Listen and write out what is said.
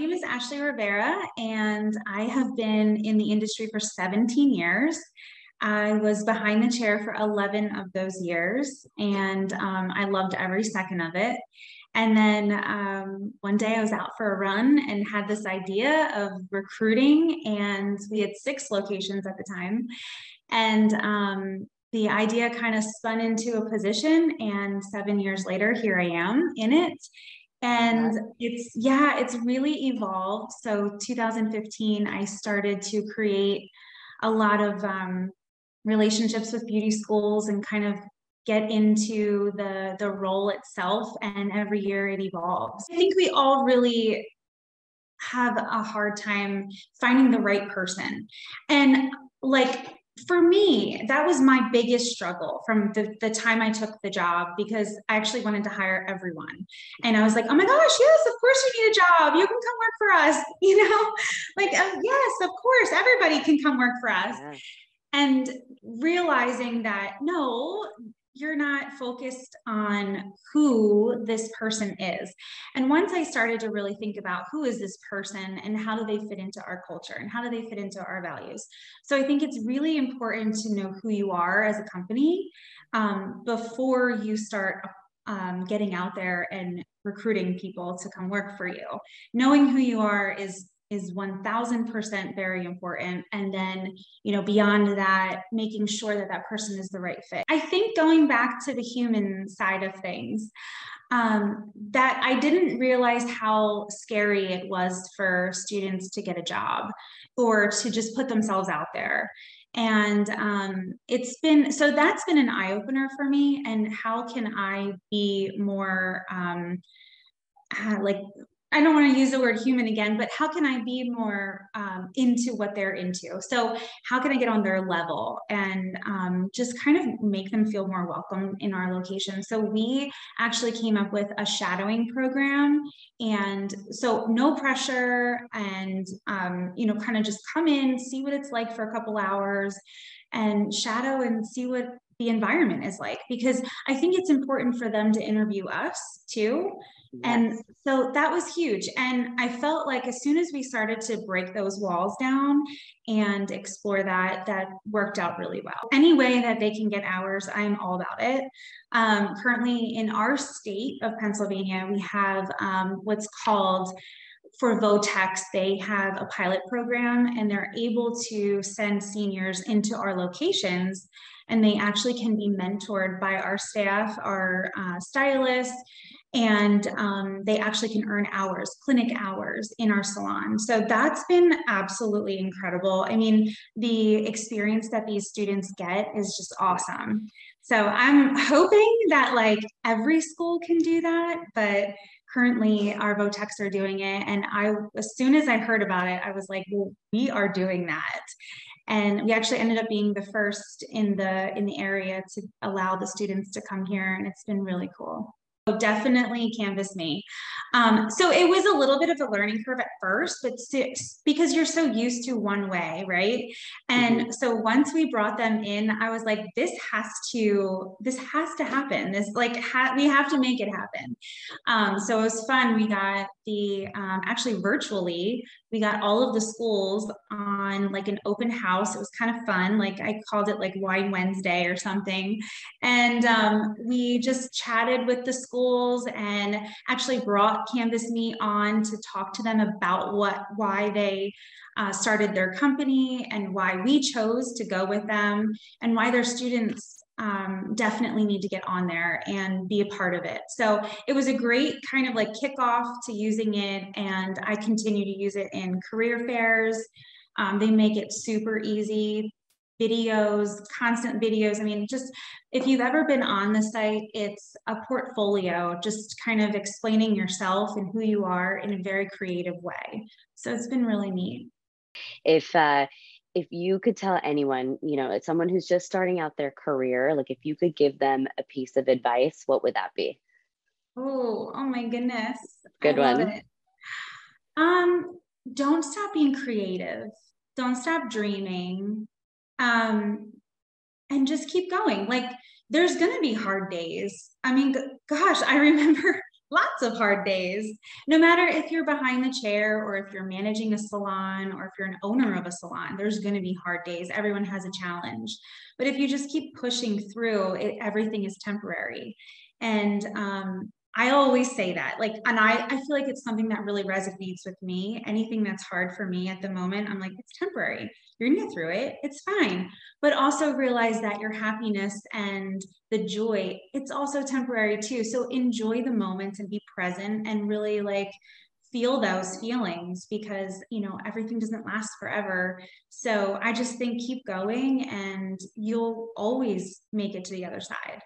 name is Ashley Rivera, and I have been in the industry for 17 years. I was behind the chair for 11 of those years, and um, I loved every second of it. And then um, one day I was out for a run and had this idea of recruiting, and we had six locations at the time. And um, the idea kind of spun into a position, and seven years later, here I am in it. And it's, yeah, it's really evolved. So, 2015, I started to create a lot of um, relationships with beauty schools and kind of get into the the role itself and every year it evolves. I think we all really have a hard time finding the right person. And like for me that was my biggest struggle from the, the time i took the job because i actually wanted to hire everyone. And i was like oh my gosh yes of course you need a job. You can come work for us you know? Like uh, yes of course everybody can come work for us. Yeah. and realizing that no you're not focused on who this person is. And once I started to really think about who is this person and how do they fit into our culture and how do they fit into our values. So I think it's really important to know who you are as a company um, before you start um, getting out there and recruiting people to come work for you. Knowing who you are is is 1000% very important. And then you know beyond that making sure that that person is the right fit. I think going back to the human side of things um, that i didn't realize how scary it was for students to get a job or to just put themselves out there. And um, it's been so that's been an eye-opener for me. And how can i be more um, uh, like I don't want to use the word human again, but how can I be more um, into what they're into? So, how can I get on their level and um, just kind of make them feel more welcome in our location? So, we actually came up with a shadowing program. And so, no pressure, and, um, you know, kind of just come in, see what it's like for a couple hours and shadow and see what the environment is like because I think it's important for them to interview us too Yes. And so that was huge. And I felt like as soon as we started to break those walls down and explore that, that worked out really well. Any way that they can get hours, I'm all about it. Um, currently, in our state of Pennsylvania, we have um, what's called for vo-techs, they have a pilot program and they're able to send seniors into our locations and they actually can be mentored by our staff, our uh, stylists, and um, they actually can earn hours, clinic hours in our salon. So that's been absolutely incredible. I mean, the experience that these students get is just awesome. So I'm hoping that like every school can do that, but currently our vo-techs are doing it. And I, as soon as I heard about it, I was like, well, we are doing that. And we actually ended up being the first in the in the area to allow the students to come here, and it's been really cool definitely Canvas Me. Um, so it was a little bit of a learning curve at first, but because you're so used to one way, right? And mm-hmm. so once we brought them in, I was like, this has to, this has to happen. This like, ha- we have to make it happen. Um, so it was fun. We got the, um, actually virtually, we got all of the schools on like an open house. It was kind of fun. Like I called it like Wine Wednesday or something. And um, we just chatted with the schools and actually brought Canvas Me on to talk to them about what, why they uh, started their company and why we chose to go with them and why their students um, definitely need to get on there and be a part of it. So it was a great kind of like kickoff to using it, and I continue to use it in career fairs. Um, they make it super easy. Videos, constant videos. I mean, just if you've ever been on the site, it's a portfolio, just kind of explaining yourself and who you are in a very creative way. So it's been really neat. If uh, if you could tell anyone, you know, it's someone who's just starting out their career, like if you could give them a piece of advice, what would that be? Oh, oh my goodness. Good one. Um, don't stop being creative. Don't stop dreaming. Um, and just keep going. Like there's going to be hard days. I mean, gosh, I remember lots of hard days. No matter if you're behind the chair or if you're managing a salon or if you're an owner of a salon, there's going to be hard days. Everyone has a challenge. But if you just keep pushing through, it, everything is temporary. And um, I always say that, like, and I, I feel like it's something that really resonates with me. Anything that's hard for me at the moment, I'm like, it's temporary. You're gonna get through it. It's fine. But also realize that your happiness and the joy, it's also temporary too. So enjoy the moments and be present and really like feel those feelings because you know everything doesn't last forever so i just think keep going and you'll always make it to the other side